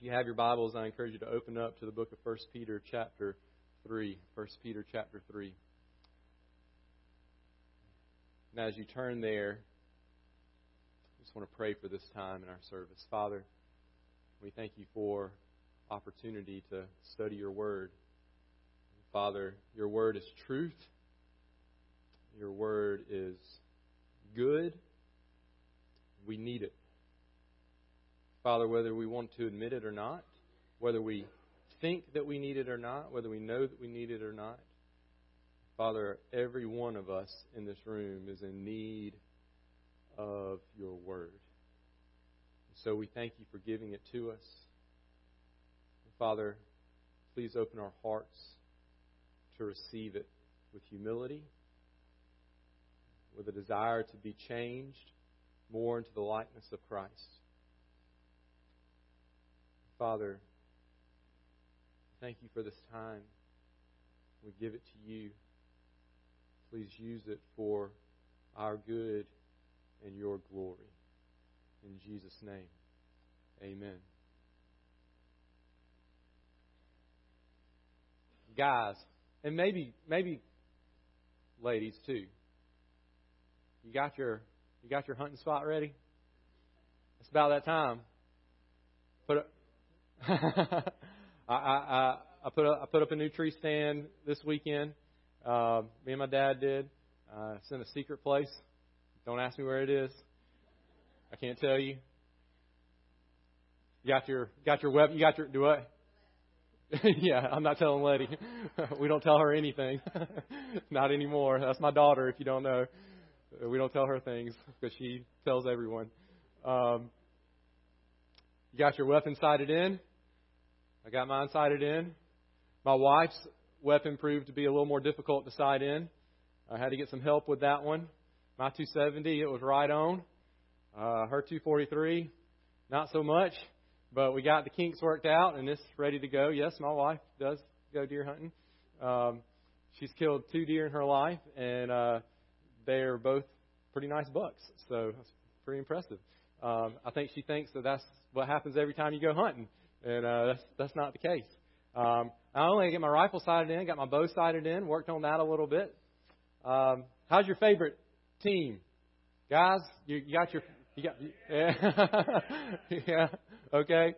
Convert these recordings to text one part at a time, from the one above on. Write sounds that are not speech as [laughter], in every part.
If you have your Bibles, I encourage you to open up to the book of 1 Peter chapter 3. 1 Peter chapter 3. And as you turn there, I just want to pray for this time in our service. Father, we thank you for opportunity to study your word. Father, your word is truth. Your word is good. We need it. Father, whether we want to admit it or not, whether we think that we need it or not, whether we know that we need it or not, Father, every one of us in this room is in need of your word. So we thank you for giving it to us. Father, please open our hearts to receive it with humility, with a desire to be changed more into the likeness of Christ. Father, thank you for this time. We give it to you. Please use it for our good and your glory. In Jesus' name, amen. Guys, and maybe maybe ladies too. You got your you got your hunting spot ready? It's about that time. Put I, I, I put up, I put up a new tree stand this weekend. Uh, me and my dad did. Uh, it's in a secret place. Don't ask me where it is. I can't tell you. You got your got your web. You got your do what? [laughs] yeah, I'm not telling Letty. [laughs] we don't tell her anything. [laughs] not anymore. That's my daughter. If you don't know, we don't tell her things because she tells everyone. Um, you got your weapon sighted in. I got mine sighted in. My wife's weapon proved to be a little more difficult to sight in. I had to get some help with that one. My 270, it was right on. Uh, her 243, not so much. But we got the kinks worked out, and it's ready to go. Yes, my wife does go deer hunting. Um, she's killed two deer in her life, and uh, they're both pretty nice bucks. So that's pretty impressive. Um, I think she thinks that that's what happens every time you go hunting and uh, that's that's not the case. Um, I only get my rifle sighted in, got my bow sighted in, worked on that a little bit. Um, how's your favorite team, guys? You, you got your you got yeah [laughs] yeah okay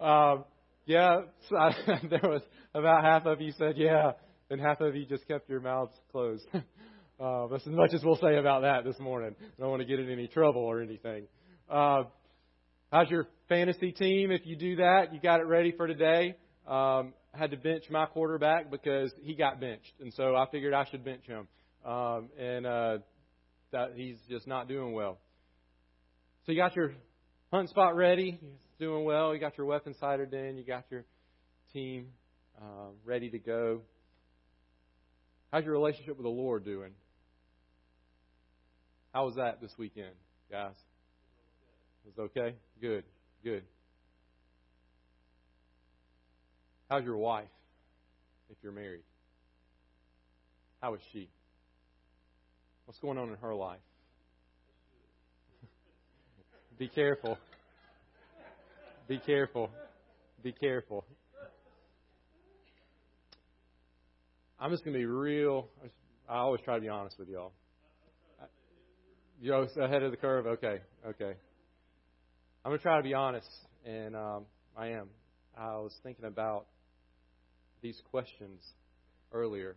um, yeah. So I, [laughs] there was about half of you said yeah, and half of you just kept your mouths closed. [laughs] Uh, that's as much as we'll say about that this morning. I don't want to get in any trouble or anything. Uh, How's your fantasy team? If you do that, you got it ready for today. Um, had to bench my quarterback because he got benched, and so I figured I should bench him. Um, and uh, that he's just not doing well. So you got your hunt spot ready. He's doing well. You got your weapon sighted in. You got your team uh, ready to go. How's your relationship with the Lord doing? How was that this weekend, guys? It was okay? Good, good. How's your wife if you're married? How is she? What's going on in her life? [laughs] Be careful. Be careful. Be careful. I'm just going to be real. I always try to be honest with y'all. You're ahead of the curve? Okay, okay. I'm going to try to be honest, and um, I am. I was thinking about these questions earlier,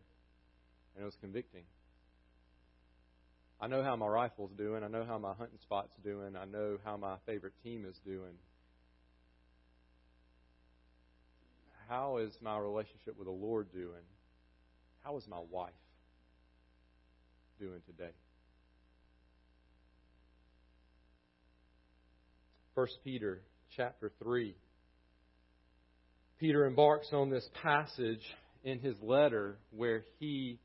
and it was convicting. I know how my rifle's doing. I know how my hunting spot's doing. I know how my favorite team is doing. How is my relationship with the Lord doing? How is my wife doing today? 1 Peter chapter 3. Peter embarks on this passage in his letter where he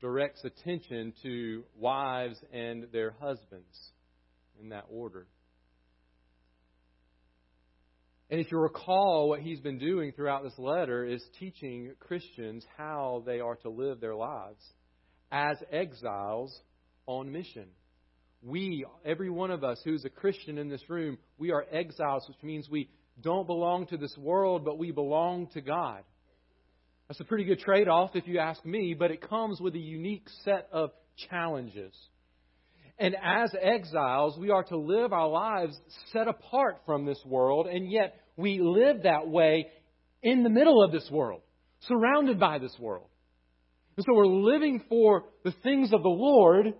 directs attention to wives and their husbands in that order. And if you recall, what he's been doing throughout this letter is teaching Christians how they are to live their lives as exiles on mission. We, every one of us who's a Christian in this room, we are exiles, which means we don't belong to this world, but we belong to God. That's a pretty good trade off, if you ask me, but it comes with a unique set of challenges. And as exiles, we are to live our lives set apart from this world, and yet we live that way in the middle of this world, surrounded by this world. And so we're living for the things of the Lord,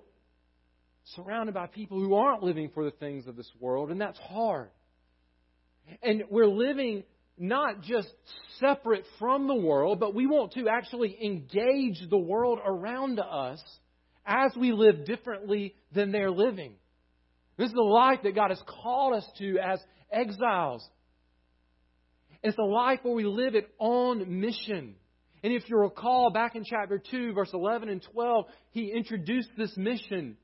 surrounded by people who aren't living for the things of this world, and that's hard. And we're living not just separate from the world, but we want to actually engage the world around us as we live differently than they're living. This is the life that God has called us to as exiles. It's a life where we live it on mission. And if you recall, back in chapter 2, verse 11 and 12, he introduced this mission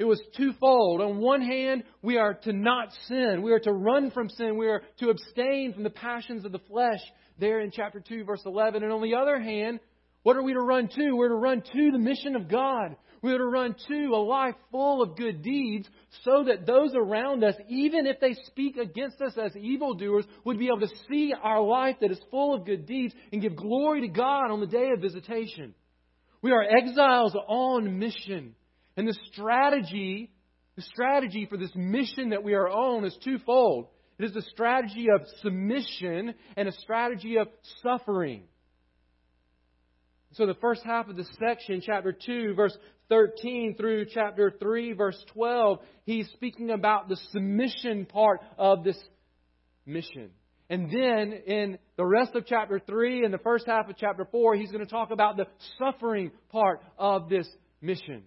it was twofold. On one hand, we are to not sin. We are to run from sin. We are to abstain from the passions of the flesh, there in chapter 2, verse 11. And on the other hand, what are we to run to? We're to run to the mission of God. We are to run to a life full of good deeds so that those around us, even if they speak against us as evildoers, would be able to see our life that is full of good deeds and give glory to God on the day of visitation. We are exiles on mission. And the strategy, the strategy for this mission that we are on is twofold. It is a strategy of submission and a strategy of suffering. So the first half of the section, chapter 2, verse 13 through chapter 3, verse 12, he's speaking about the submission part of this mission. And then in the rest of chapter 3 and the first half of chapter 4, he's going to talk about the suffering part of this mission.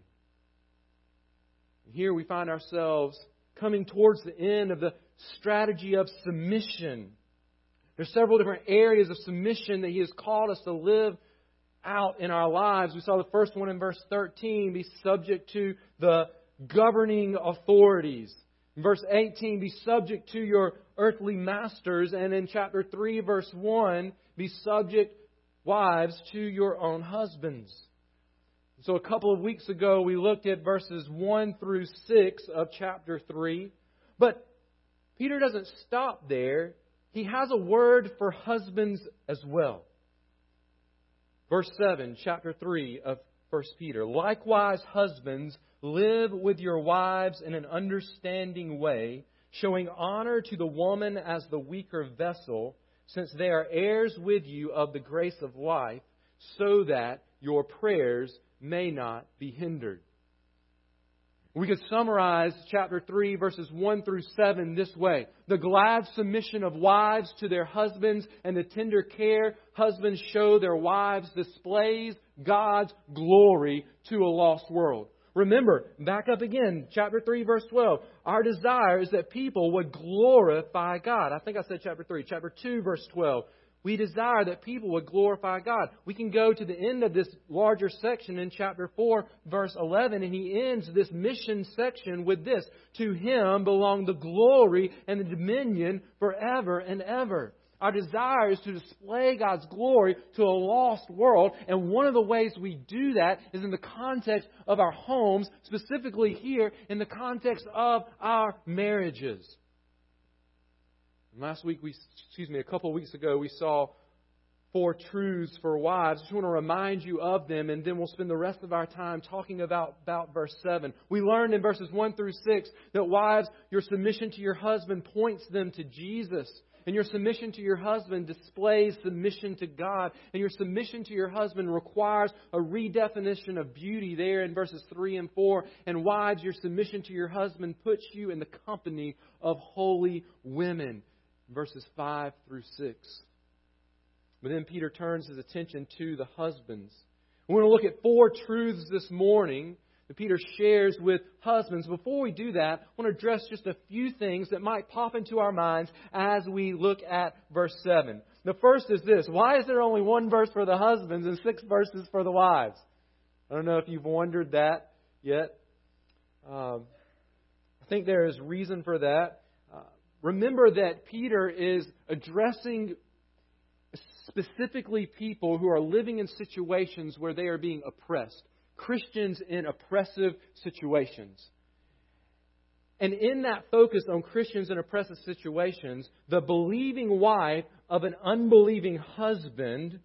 Here we find ourselves coming towards the end of the strategy of submission. There's several different areas of submission that He has called us to live out in our lives. We saw the first one in verse 13 be subject to the governing authorities. In verse 18, be subject to your earthly masters. And in chapter 3, verse 1, be subject, wives, to your own husbands. So, a couple of weeks ago, we looked at verses 1 through 6 of chapter 3. But Peter doesn't stop there. He has a word for husbands as well. Verse 7, chapter 3 of 1 Peter. Likewise, husbands, live with your wives in an understanding way, showing honor to the woman as the weaker vessel, since they are heirs with you of the grace of life, so that your prayers may not be hindered. We could summarize chapter 3, verses 1 through 7 this way The glad submission of wives to their husbands and the tender care husbands show their wives displays God's glory to a lost world. Remember, back up again, chapter 3, verse 12. Our desire is that people would glorify God. I think I said chapter 3. Chapter 2, verse 12 we desire that people would glorify God. We can go to the end of this larger section in chapter 4, verse 11, and he ends this mission section with this To him belong the glory and the dominion forever and ever. Our desire is to display God's glory to a lost world, and one of the ways we do that is in the context of our homes, specifically here in the context of our marriages. Last week, we, excuse me, a couple of weeks ago, we saw four truths for wives. I just want to remind you of them, and then we'll spend the rest of our time talking about, about verse 7. We learned in verses 1 through 6 that wives, your submission to your husband points them to Jesus. And your submission to your husband displays submission to God. And your submission to your husband requires a redefinition of beauty there in verses 3 and 4. And wives, your submission to your husband puts you in the company of holy women verses 5 through 6. But then Peter turns his attention to the husbands. We want to look at four truths this morning that Peter shares with husbands. Before we do that, I want to address just a few things that might pop into our minds as we look at verse 7. The first is this Why is there only one verse for the husbands and six verses for the wives? I don't know if you've wondered that yet. Um, I think there is reason for that remember that Peter is addressing specifically people who are living in situations where they are being oppressed, Christians in oppressive situations. And in that focus on Christians in oppressive situations, the believing wife of an unbelieving husband,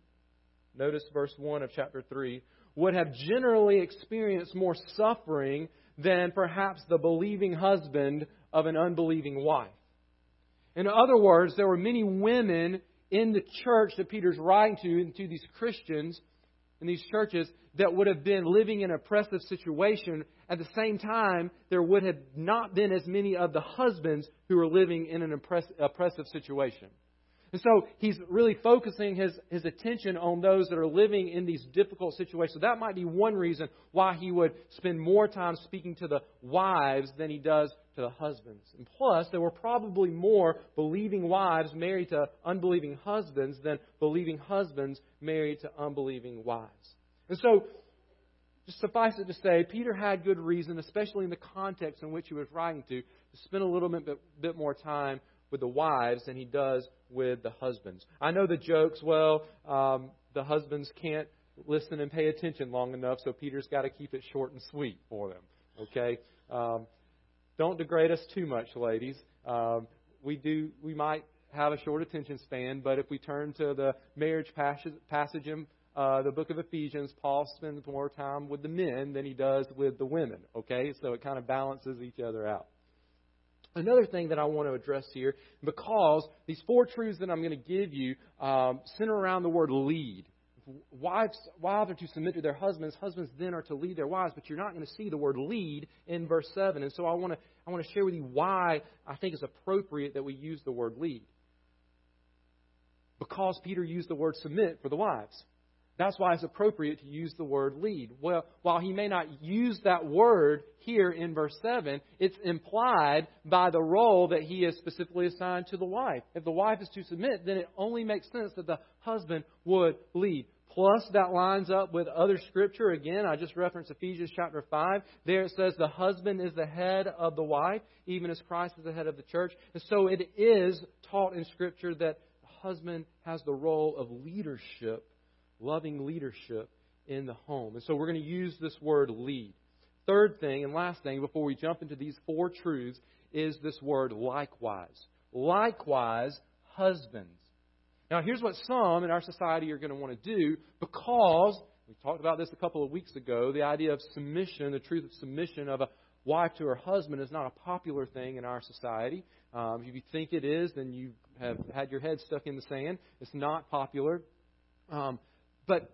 notice verse 1 of chapter 3, would have generally experienced more suffering than perhaps the believing husband of an unbelieving wife. In other words, there were many women in the church that Peter's writing to, and to these Christians in these churches, that would have been living in an oppressive situation. At the same time, there would have not been as many of the husbands who were living in an oppressive situation. And so he's really focusing his, his attention on those that are living in these difficult situations. So that might be one reason why he would spend more time speaking to the wives than he does to the husbands. And plus, there were probably more believing wives married to unbelieving husbands than believing husbands married to unbelieving wives. And so, just suffice it to say, Peter had good reason, especially in the context in which he was writing to, to spend a little bit, bit more time with the wives than he does with the husbands. I know the jokes, well, um, the husbands can't listen and pay attention long enough, so Peter's got to keep it short and sweet for them. Okay? Um, don't degrade us too much, ladies. Um, we do. We might have a short attention span, but if we turn to the marriage passage, passage in uh, the book of Ephesians, Paul spends more time with the men than he does with the women. Okay, so it kind of balances each other out. Another thing that I want to address here, because these four truths that I'm going to give you um, center around the word lead. Wives, wives are to submit to their husbands. Husbands then are to lead their wives, but you're not going to see the word lead in verse 7. And so I want to, I want to share with you why I think it's appropriate that we use the word lead. Because Peter used the word submit for the wives. That's why it's appropriate to use the word lead. Well, while he may not use that word here in verse 7, it's implied by the role that he is specifically assigned to the wife. If the wife is to submit, then it only makes sense that the husband would lead. Plus, that lines up with other scripture. Again, I just referenced Ephesians chapter 5. There it says the husband is the head of the wife, even as Christ is the head of the church. And so it is taught in scripture that the husband has the role of leadership loving leadership in the home. And so we're going to use this word lead. Third thing and last thing before we jump into these four truths is this word likewise. Likewise, husbands. Now, here's what some in our society are going to want to do because we talked about this a couple of weeks ago. The idea of submission, the truth of submission of a wife to her husband, is not a popular thing in our society. Um, if you think it is, then you have had your head stuck in the sand. It's not popular. Um, but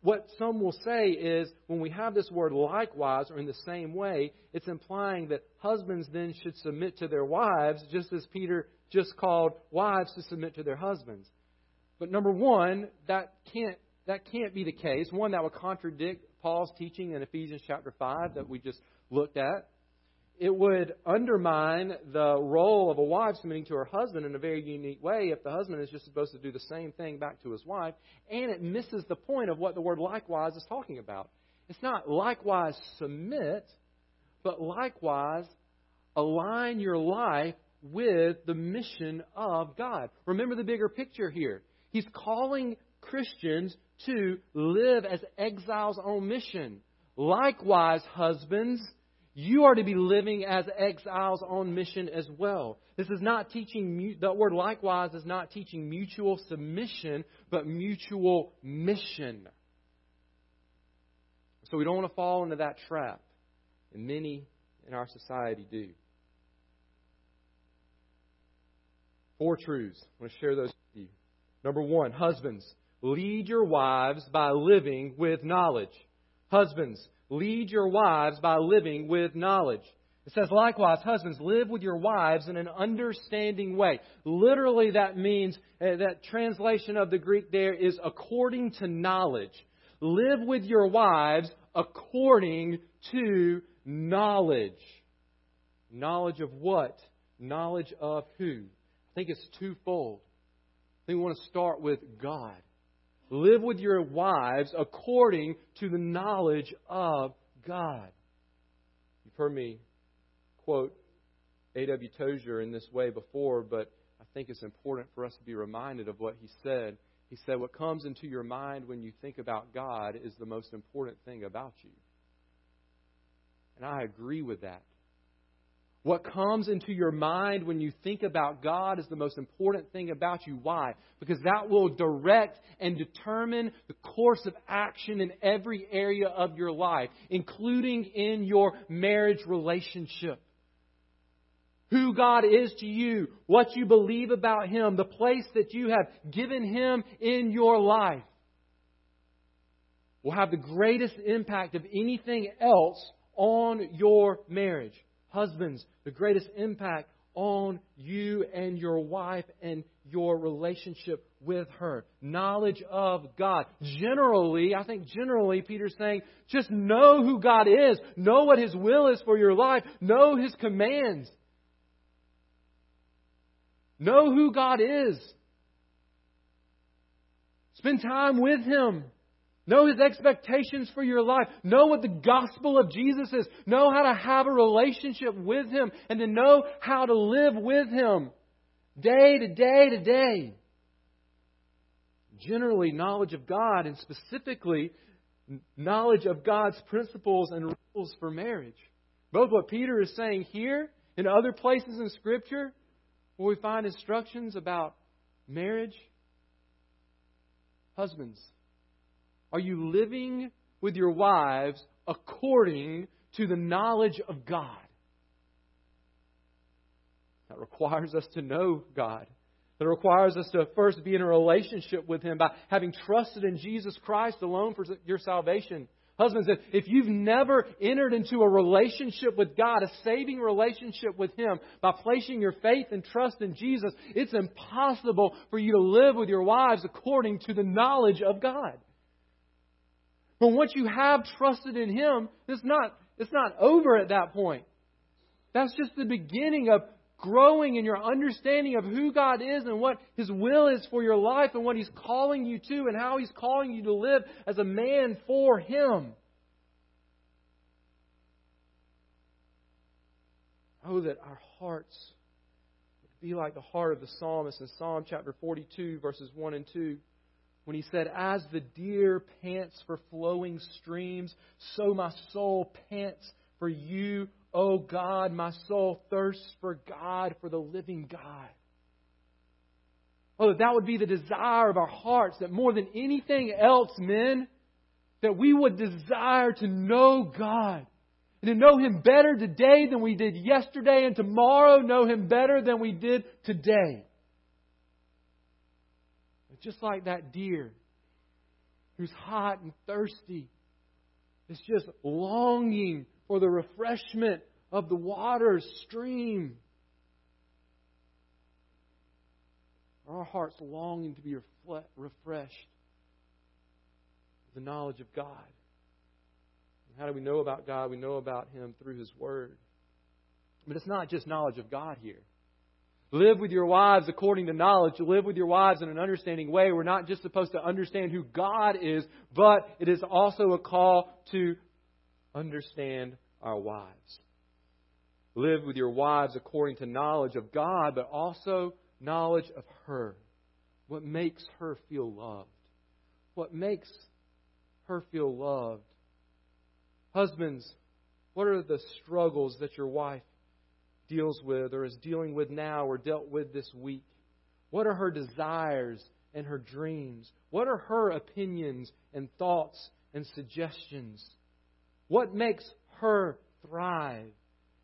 what some will say is when we have this word likewise or in the same way, it's implying that husbands then should submit to their wives just as Peter just called wives to submit to their husbands. But number one, that can't that can't be the case. One that would contradict Paul's teaching in Ephesians chapter five that we just looked at it would undermine the role of a wife submitting to her husband in a very unique way if the husband is just supposed to do the same thing back to his wife, and it misses the point of what the word likewise is talking about. It's not likewise submit, but likewise align your life with the mission of God. Remember the bigger picture here. He's calling Christians to live as exiles on mission. Likewise, husbands, you are to be living as exiles on mission as well. This is not teaching, the word likewise is not teaching mutual submission, but mutual mission. So we don't want to fall into that trap. And many in our society do. Four truths. I want to share those. Number one, husbands, lead your wives by living with knowledge. Husbands, Lead your wives by living with knowledge. It says, likewise, husbands, live with your wives in an understanding way. Literally, that means, uh, that translation of the Greek there is according to knowledge. Live with your wives according to knowledge. Knowledge of what? Knowledge of who? I think it's twofold. I think we want to start with God. Live with your wives according to the knowledge of God. You've heard me quote A.W. Tozer in this way before, but I think it's important for us to be reminded of what he said. He said, What comes into your mind when you think about God is the most important thing about you. And I agree with that. What comes into your mind when you think about God is the most important thing about you. Why? Because that will direct and determine the course of action in every area of your life, including in your marriage relationship. Who God is to you, what you believe about Him, the place that you have given Him in your life will have the greatest impact of anything else on your marriage. Husbands, the greatest impact on you and your wife and your relationship with her. Knowledge of God. Generally, I think generally, Peter's saying, just know who God is. Know what His will is for your life. Know His commands. Know who God is. Spend time with Him. Know His expectations for your life. Know what the gospel of Jesus is. Know how to have a relationship with Him and to know how to live with Him day to day to day. Generally, knowledge of God and specifically knowledge of God's principles and rules for marriage. Both what Peter is saying here and other places in Scripture where we find instructions about marriage. Husbands, are you living with your wives according to the knowledge of God? That requires us to know God. That requires us to first be in a relationship with Him by having trusted in Jesus Christ alone for your salvation. Husbands, if you've never entered into a relationship with God, a saving relationship with Him, by placing your faith and trust in Jesus, it's impossible for you to live with your wives according to the knowledge of God. But once you have trusted in Him, it's not, it's not over at that point. That's just the beginning of growing in your understanding of who God is and what His will is for your life and what He's calling you to and how He's calling you to live as a man for Him. Oh, that our hearts would be like the heart of the psalmist in Psalm chapter 42, verses 1 and 2 when he said, As the deer pants for flowing streams, so my soul pants for you, O God. My soul thirsts for God, for the living God. Oh, that that would be the desire of our hearts, that more than anything else, men, that we would desire to know God. And to know Him better today than we did yesterday, and tomorrow know Him better than we did today just like that deer who's hot and thirsty. It's just longing for the refreshment of the water's stream. Our hearts longing to be refreshed with the knowledge of God. And how do we know about God? We know about Him through His Word. But it's not just knowledge of God here. Live with your wives according to knowledge. Live with your wives in an understanding way. We're not just supposed to understand who God is, but it is also a call to understand our wives. Live with your wives according to knowledge of God, but also knowledge of her. What makes her feel loved? What makes her feel loved? Husbands, what are the struggles that your wife deals with or is dealing with now or dealt with this week? What are her desires and her dreams? What are her opinions and thoughts and suggestions? What makes her thrive?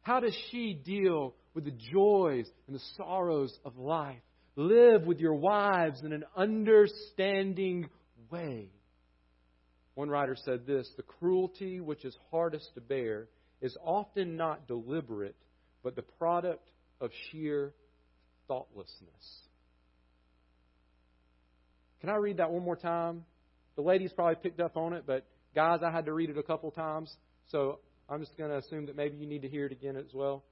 How does she deal with the joys and the sorrows of life? Live with your wives in an understanding way. One writer said this The cruelty which is hardest to bear is often not deliberate, but the product of sheer thoughtlessness. Can I read that one more time? The ladies probably picked up on it, but guys, I had to read it a couple times, so I'm just going to assume that maybe you need to hear it again as well.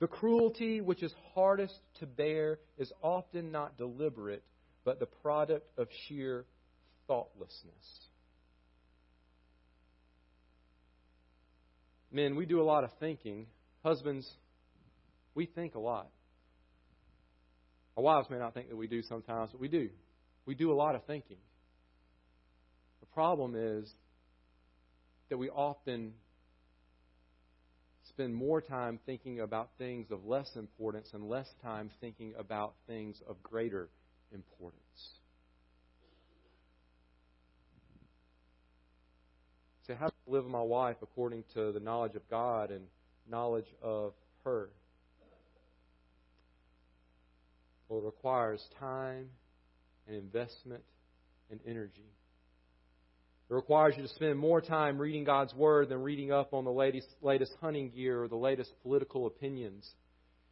The cruelty which is hardest to bear is often not deliberate, but the product of sheer thoughtlessness. Men, we do a lot of thinking Husbands, we think a lot. Our wives may not think that we do sometimes, but we do. We do a lot of thinking. The problem is that we often spend more time thinking about things of less importance and less time thinking about things of greater importance. So, how to live with my wife according to the knowledge of God and knowledge of her? Well, it requires time and investment and energy. It requires you to spend more time reading God's Word than reading up on the latest, latest hunting gear or the latest political opinions.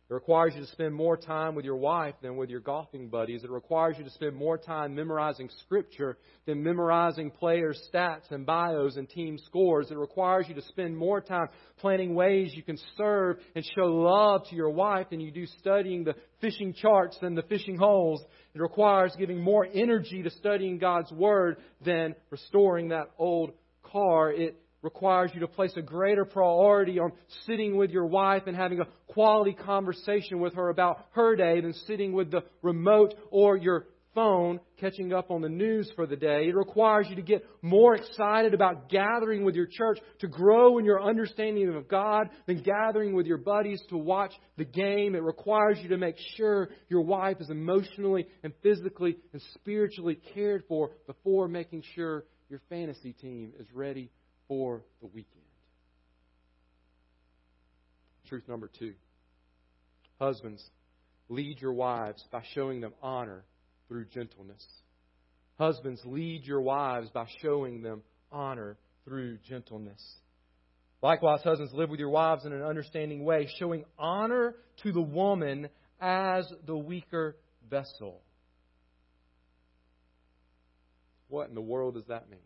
It requires you to spend more time with your wife than with your golfing buddies. It requires you to spend more time memorizing Scripture than memorizing players' stats and bios and team scores. It requires you to spend more time planning ways you can serve and show love to your wife than you do studying the fishing charts than the fishing holes. It requires giving more energy to studying God's Word than restoring that old car. It requires you to place a greater priority on sitting with your wife and having a quality conversation with her about her day than sitting with the remote or your phone catching up on the news for the day. It requires you to get more excited about gathering with your church to grow in your understanding of God than gathering with your buddies to watch the game. It requires you to make sure your wife is emotionally and physically and spiritually cared for before making sure your fantasy team is ready for the weekend. Truth number two Husbands, lead your wives by showing them honor through gentleness. Husbands, lead your wives by showing them honor through gentleness. Likewise, husbands, live with your wives in an understanding way, showing honor to the woman as the weaker vessel. What in the world does that mean?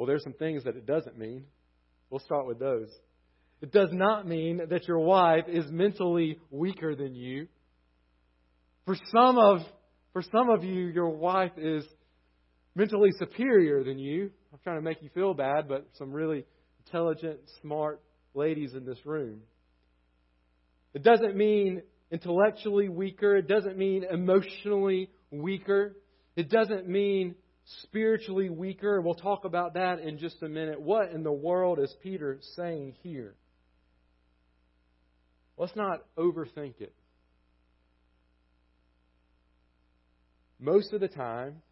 Well, there's some things that it doesn't mean. We'll start with those. It does not mean that your wife is mentally weaker than you. For some of for some of you, your wife is mentally superior than you. I'm trying to make you feel bad, but some really intelligent, smart ladies in this room. It doesn't mean intellectually weaker. It doesn't mean emotionally weaker. It doesn't mean spiritually weaker. We'll talk about that in just a minute. What in the world is Peter saying here? Let's not overthink it. Most of the time,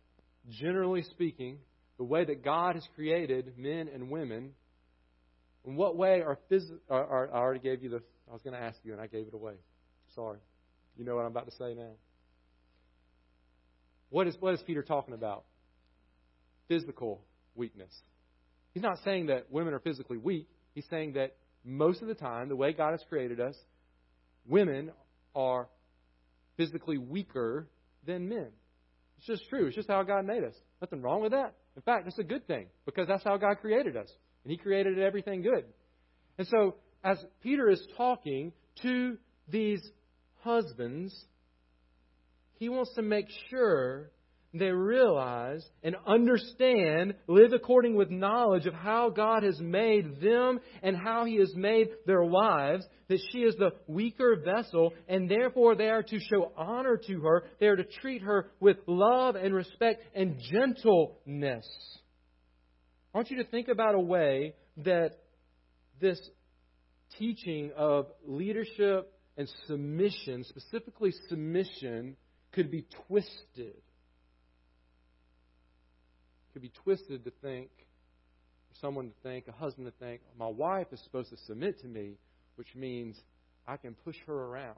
generally speaking, the way that God has created men and women, in what way are physical? I already gave you the. I was going to ask you, and I gave it away. Sorry. You know what I'm about to say now. What is what is Peter talking about? Physical weakness. He's not saying that women are physically weak. He's saying that most of the time, the way God has created us, women are physically weaker than men. It's just true. It's just how God made us. Nothing wrong with that. In fact, it's a good thing because that's how God created us. And He created everything good. And so, as Peter is talking to these husbands, he wants to make sure they realize and understand, live according with knowledge of how God has made them and how He has made their wives, that she is the weaker vessel, and therefore they are to show honor to her. They are to treat her with love and respect and gentleness. I want you to think about a way that this teaching of leadership and submission, specifically submission, could be twisted could be twisted to think, someone to think, a husband to think, my wife is supposed to submit to me, which means I can push her around.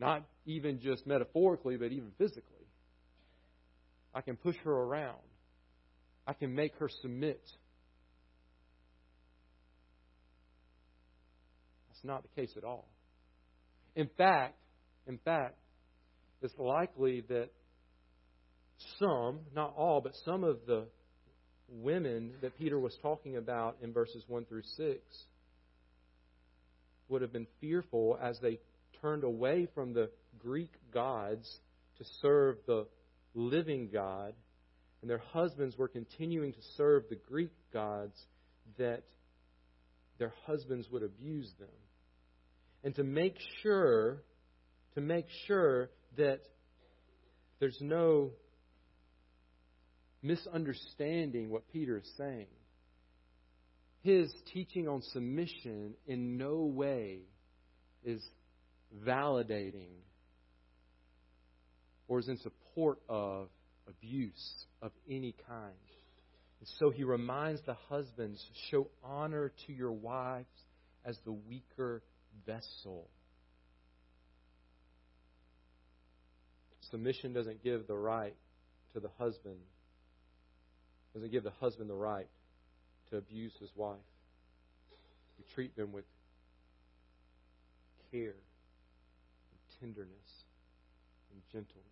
Not even just metaphorically, but even physically. I can push her around. I can make her submit. That's not the case at all. In fact, in fact, it's likely that some, not all, but some of the women that Peter was talking about in verses 1 through 6 would have been fearful as they turned away from the Greek gods to serve the living God, and their husbands were continuing to serve the Greek gods, that their husbands would abuse them. And to make sure, to make sure that there's no misunderstanding what Peter is saying. his teaching on submission in no way is validating or is in support of abuse of any kind. And so he reminds the husbands show honor to your wives as the weaker vessel. Submission doesn't give the right to the husband, doesn't give the husband the right to abuse his wife. We treat them with care and tenderness and gentleness.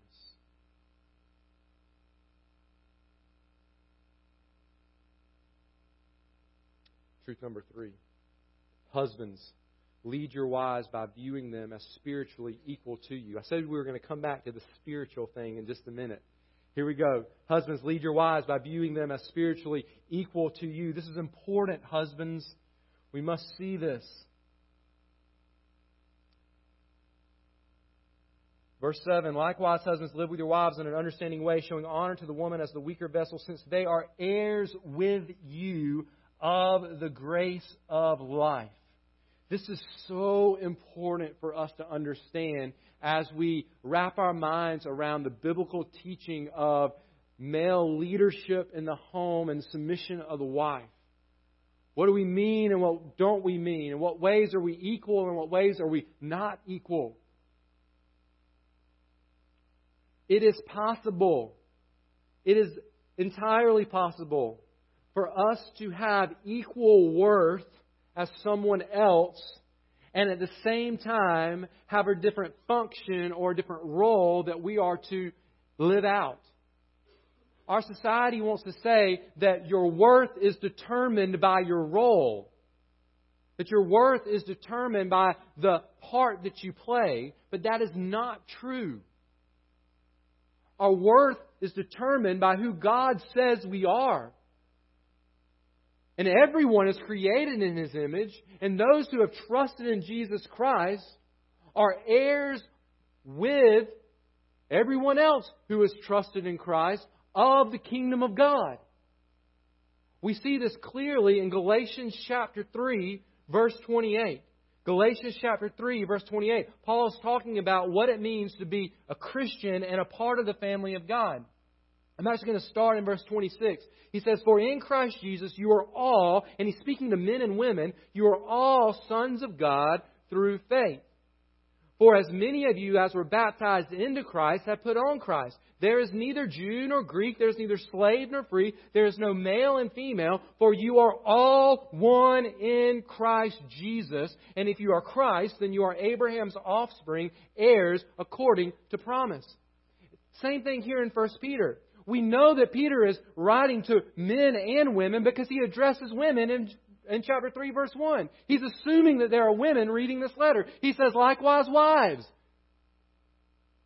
Truth number three Husbands, lead your wives by viewing them as spiritually equal to you. I said we were going to come back to the spiritual thing in just a minute. Here we go. Husbands, lead your wives by viewing them as spiritually equal to you. This is important, husbands. We must see this. Verse 7 Likewise, husbands, live with your wives in an understanding way, showing honor to the woman as the weaker vessel, since they are heirs with you of the grace of life. This is so important for us to understand as we wrap our minds around the biblical teaching of male leadership in the home and submission of the wife. What do we mean and what don't we mean? In what ways are we equal and what ways are we not equal? It is possible. It is entirely possible for us to have equal worth as someone else and at the same time have a different function or a different role that we are to live out. Our society wants to say that your worth is determined by your role. That your worth is determined by the part that you play, but that is not true. Our worth is determined by who God says we are. And everyone is created in his image, and those who have trusted in Jesus Christ are heirs with everyone else who has trusted in Christ of the kingdom of God. We see this clearly in Galatians chapter 3, verse 28. Galatians chapter 3, verse 28. Paul is talking about what it means to be a Christian and a part of the family of God. I'm actually going to start in verse 26. He says, For in Christ Jesus you are all, and he's speaking to men and women, you are all sons of God through faith. For as many of you as were baptized into Christ have put on Christ. There is neither Jew nor Greek, there is neither slave nor free, there is no male and female, for you are all one in Christ Jesus. And if you are Christ, then you are Abraham's offspring, heirs according to promise. Same thing here in 1 Peter we know that Peter is writing to men and women because he addresses women in, in chapter 3, verse 1. He's assuming that there are women reading this letter. He says, likewise, wives.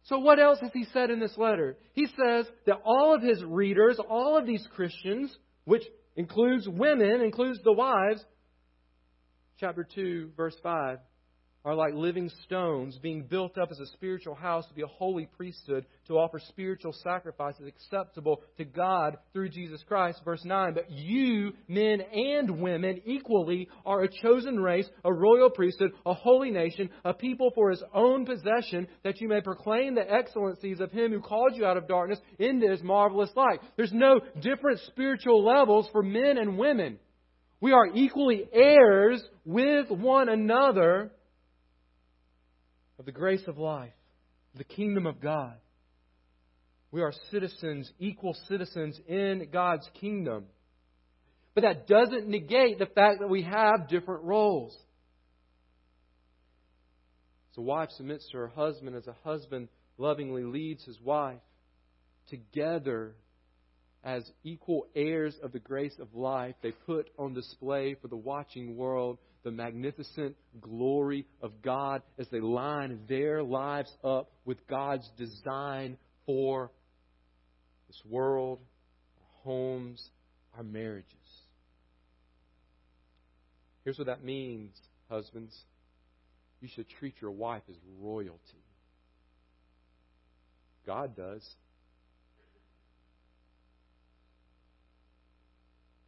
So, what else has he said in this letter? He says that all of his readers, all of these Christians, which includes women, includes the wives, chapter 2, verse 5, are like living stones being built up as a spiritual house to be a holy priesthood to offer spiritual sacrifices acceptable to God through Jesus Christ. Verse 9, but you, men and women, equally are a chosen race, a royal priesthood, a holy nation, a people for his own possession, that you may proclaim the excellencies of him who called you out of darkness into his marvelous light. There's no different spiritual levels for men and women. We are equally heirs with one another of the grace of life, the kingdom of God. We are citizens, equal citizens in God's kingdom. But that doesn't negate the fact that we have different roles. A wife submits to her husband as a husband lovingly leads his wife. Together, as equal heirs of the grace of life, they put on display for the watching world the magnificent glory of God as they line their lives up with God's design for this world, our homes, our marriages. Here's what that means, husbands. You should treat your wife as royalty. God does.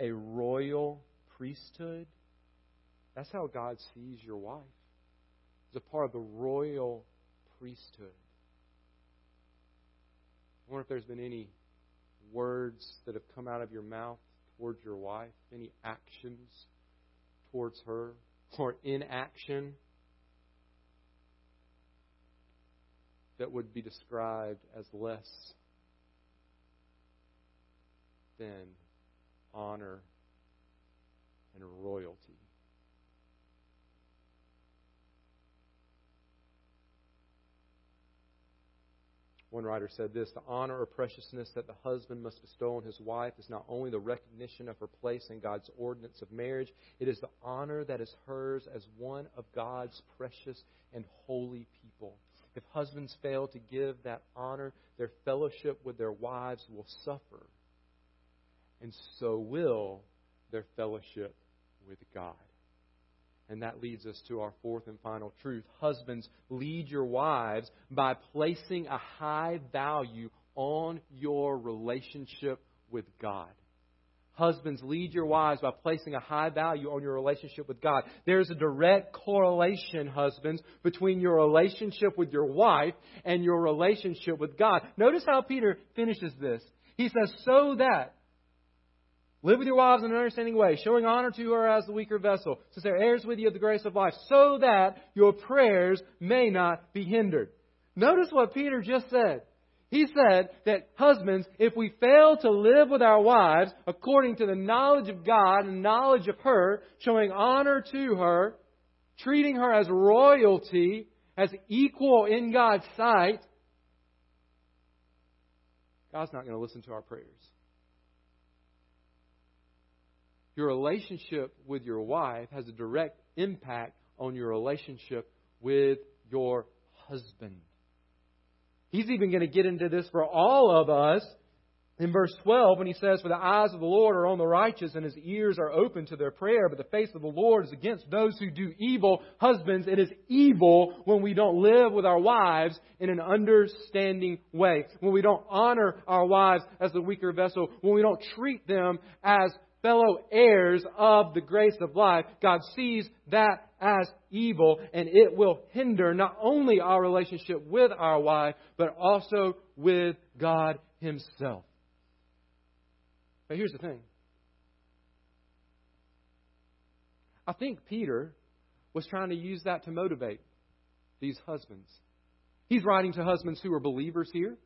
A royal priesthood. That's how God sees your wife. As a part of the royal priesthood. I wonder if there's been any words that have come out of your mouth towards your wife, any actions towards her, or inaction that would be described as less than honor and royalty. One writer said this The honor or preciousness that the husband must bestow on his wife is not only the recognition of her place in God's ordinance of marriage, it is the honor that is hers as one of God's precious and holy people. If husbands fail to give that honor, their fellowship with their wives will suffer, and so will their fellowship with God. And that leads us to our fourth and final truth. Husbands, lead your wives by placing a high value on your relationship with God. Husbands, lead your wives by placing a high value on your relationship with God. There's a direct correlation, husbands, between your relationship with your wife and your relationship with God. Notice how Peter finishes this. He says, so that Live with your wives in an understanding way, showing honor to her as the weaker vessel, since they're heirs with you of the grace of life, so that your prayers may not be hindered. Notice what Peter just said. He said that husbands, if we fail to live with our wives according to the knowledge of God and knowledge of her, showing honor to her, treating her as royalty, as equal in God's sight, God's not going to listen to our prayers. Your relationship with your wife has a direct impact on your relationship with your husband. He's even going to get into this for all of us in verse 12 when he says, For the eyes of the Lord are on the righteous, and his ears are open to their prayer, but the face of the Lord is against those who do evil. Husbands, it is evil when we don't live with our wives in an understanding way, when we don't honor our wives as the weaker vessel, when we don't treat them as fellow heirs of the grace of life, God sees that as evil, and it will hinder not only our relationship with our wife, but also with God Himself. But here's the thing I think Peter was trying to use that to motivate these husbands. He's writing to husbands who are believers here.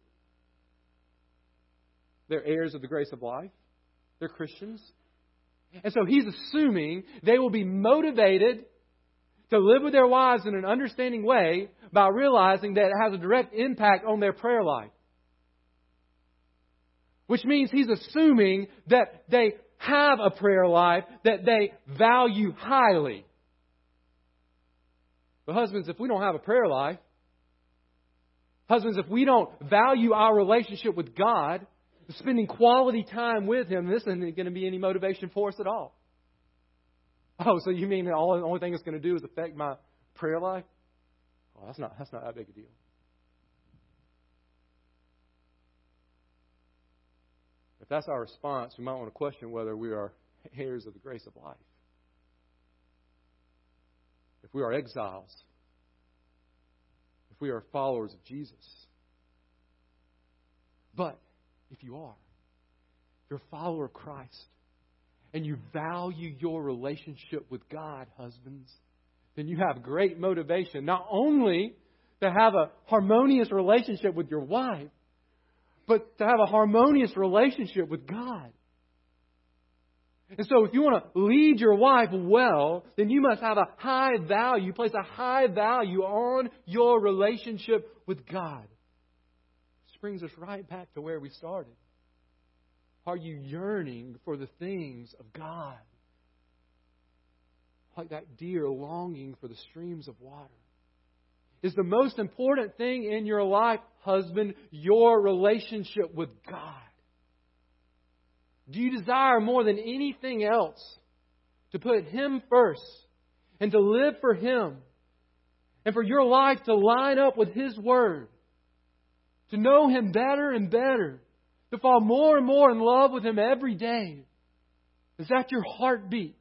They're heirs of the grace of life. They're Christians. And so he's assuming they will be motivated to live with their wives in an understanding way by realizing that it has a direct impact on their prayer life. Which means he's assuming that they have a prayer life that they value highly. But, husbands, if we don't have a prayer life, husbands, if we don't value our relationship with God, spending quality time with Him, this isn't going to be any motivation for us at all. Oh, so you mean the only thing it's going to do is affect my prayer life? Oh, that's not that's not that big a deal. If that's our response, we might want to question whether we are heirs of the grace of life. If we are exiles, if we are followers of Jesus. But if you are. You're a follower of Christ and you value your relationship with God, husbands, then you have great motivation not only to have a harmonious relationship with your wife, but to have a harmonious relationship with God. And so, if you want to lead your wife well, then you must have a high value, place a high value on your relationship with God brings us right back to where we started. Are you yearning for the things of God? Like that deer longing for the streams of water. Is the most important thing in your life, husband, your relationship with God? Do you desire more than anything else to put Him first and to live for Him and for your life to line up with His Word? To know Him better and better, to fall more and more in love with Him every day. Is that your heartbeat?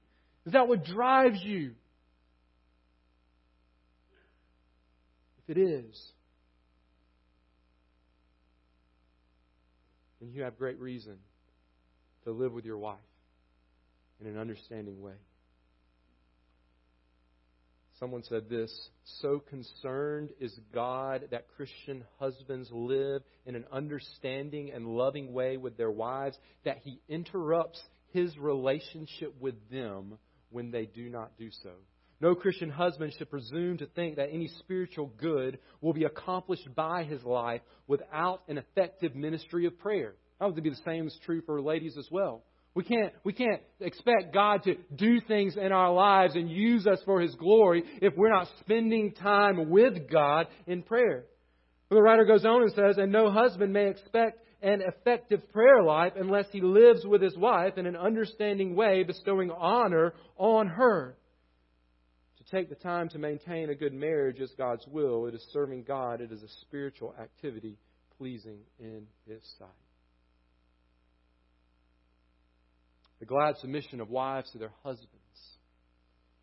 Is that what drives you? If it is, then you have great reason to live with your wife in an understanding way. Someone said this So concerned is God that Christian husbands live in an understanding and loving way with their wives that he interrupts his relationship with them when they do not do so. No Christian husband should presume to think that any spiritual good will be accomplished by his life without an effective ministry of prayer. That would be the same is true for ladies as well. We can't, we can't expect God to do things in our lives and use us for His glory if we're not spending time with God in prayer. the writer goes on and says, And no husband may expect an effective prayer life unless he lives with his wife in an understanding way, bestowing honor on her. To take the time to maintain a good marriage is God's will. It is serving God. It is a spiritual activity pleasing in His sight. The glad submission of wives to their husbands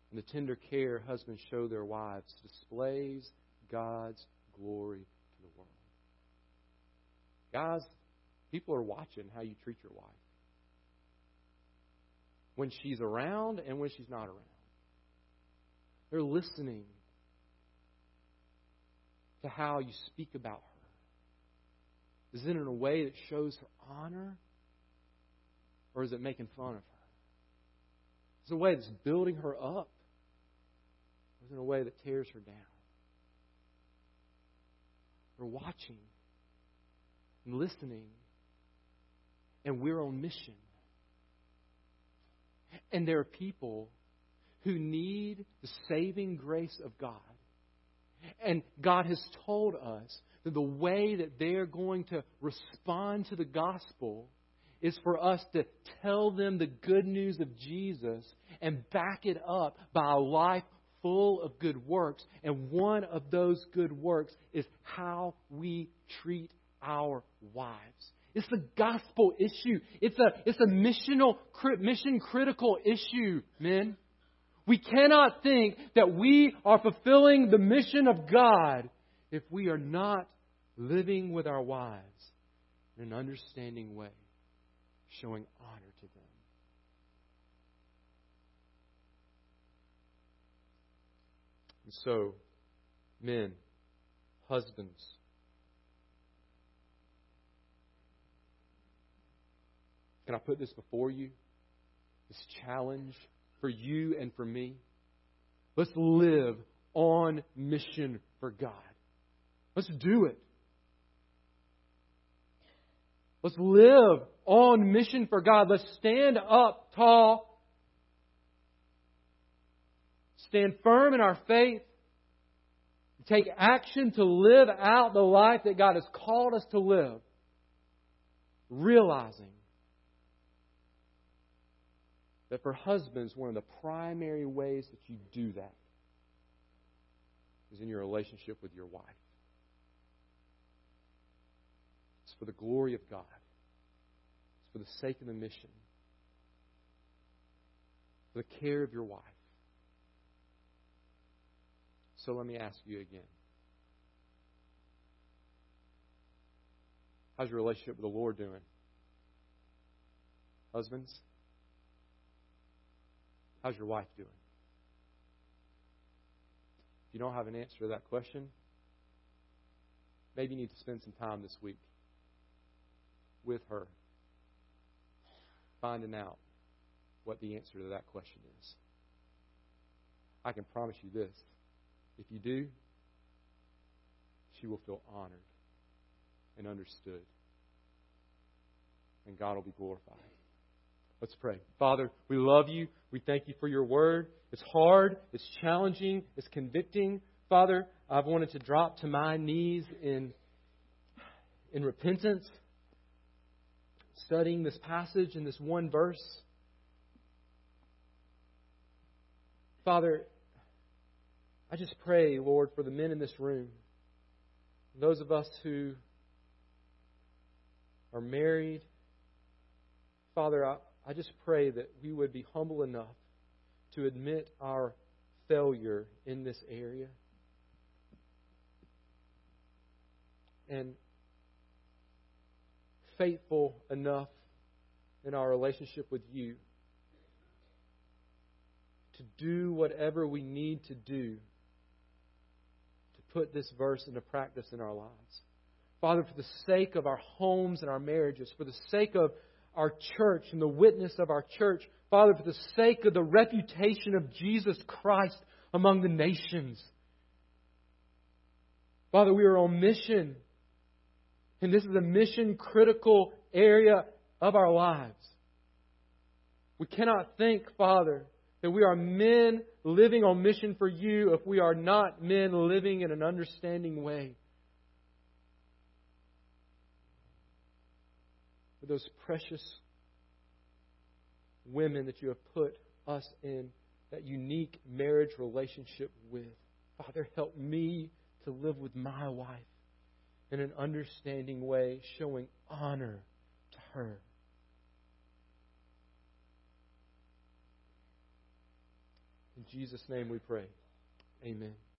and the tender care husbands show their wives displays God's glory to the world. Guys, people are watching how you treat your wife. When she's around and when she's not around. They're listening to how you speak about her. Is it in a way that shows her honor? Or is it making fun of her? Is it a way that's building her up? Or is it a way that tears her down? We're watching and listening, and we're on mission. And there are people who need the saving grace of God. And God has told us that the way that they're going to respond to the gospel is for us to tell them the good news of Jesus and back it up by a life full of good works. And one of those good works is how we treat our wives. It's a gospel issue. It's a, it's a missional, mission critical issue, men. We cannot think that we are fulfilling the mission of God if we are not living with our wives in an understanding way showing honor to them. And so, men, husbands, can I put this before you? This challenge for you and for me. Let's live on mission for God. Let's do it. Let's live on mission for God. Let's stand up tall. Stand firm in our faith. Take action to live out the life that God has called us to live. Realizing that for husbands, one of the primary ways that you do that is in your relationship with your wife. For the glory of God it's for the sake of the mission, for the care of your wife. So let me ask you again. How's your relationship with the Lord doing? Husbands? How's your wife doing? If you don't have an answer to that question, maybe you need to spend some time this week with her finding out what the answer to that question is. I can promise you this. If you do, she will feel honored and understood. And God will be glorified. Let's pray. Father, we love you. We thank you for your word. It's hard, it's challenging, it's convicting. Father, I've wanted to drop to my knees in, in repentance studying this passage in this one verse. Father, I just pray, Lord, for the men in this room, those of us who are married. Father, I, I just pray that we would be humble enough to admit our failure in this area. And faithful enough in our relationship with you to do whatever we need to do to put this verse into practice in our lives. Father, for the sake of our homes and our marriages, for the sake of our church and the witness of our church, Father, for the sake of the reputation of Jesus Christ among the nations. Father, we are on mission. And this is a mission critical area of our lives. We cannot think, Father, that we are men living on mission for you if we are not men living in an understanding way. For those precious women that you have put us in that unique marriage relationship with. Father, help me to live with my wife in an understanding way, showing honor to her. In Jesus' name we pray. Amen.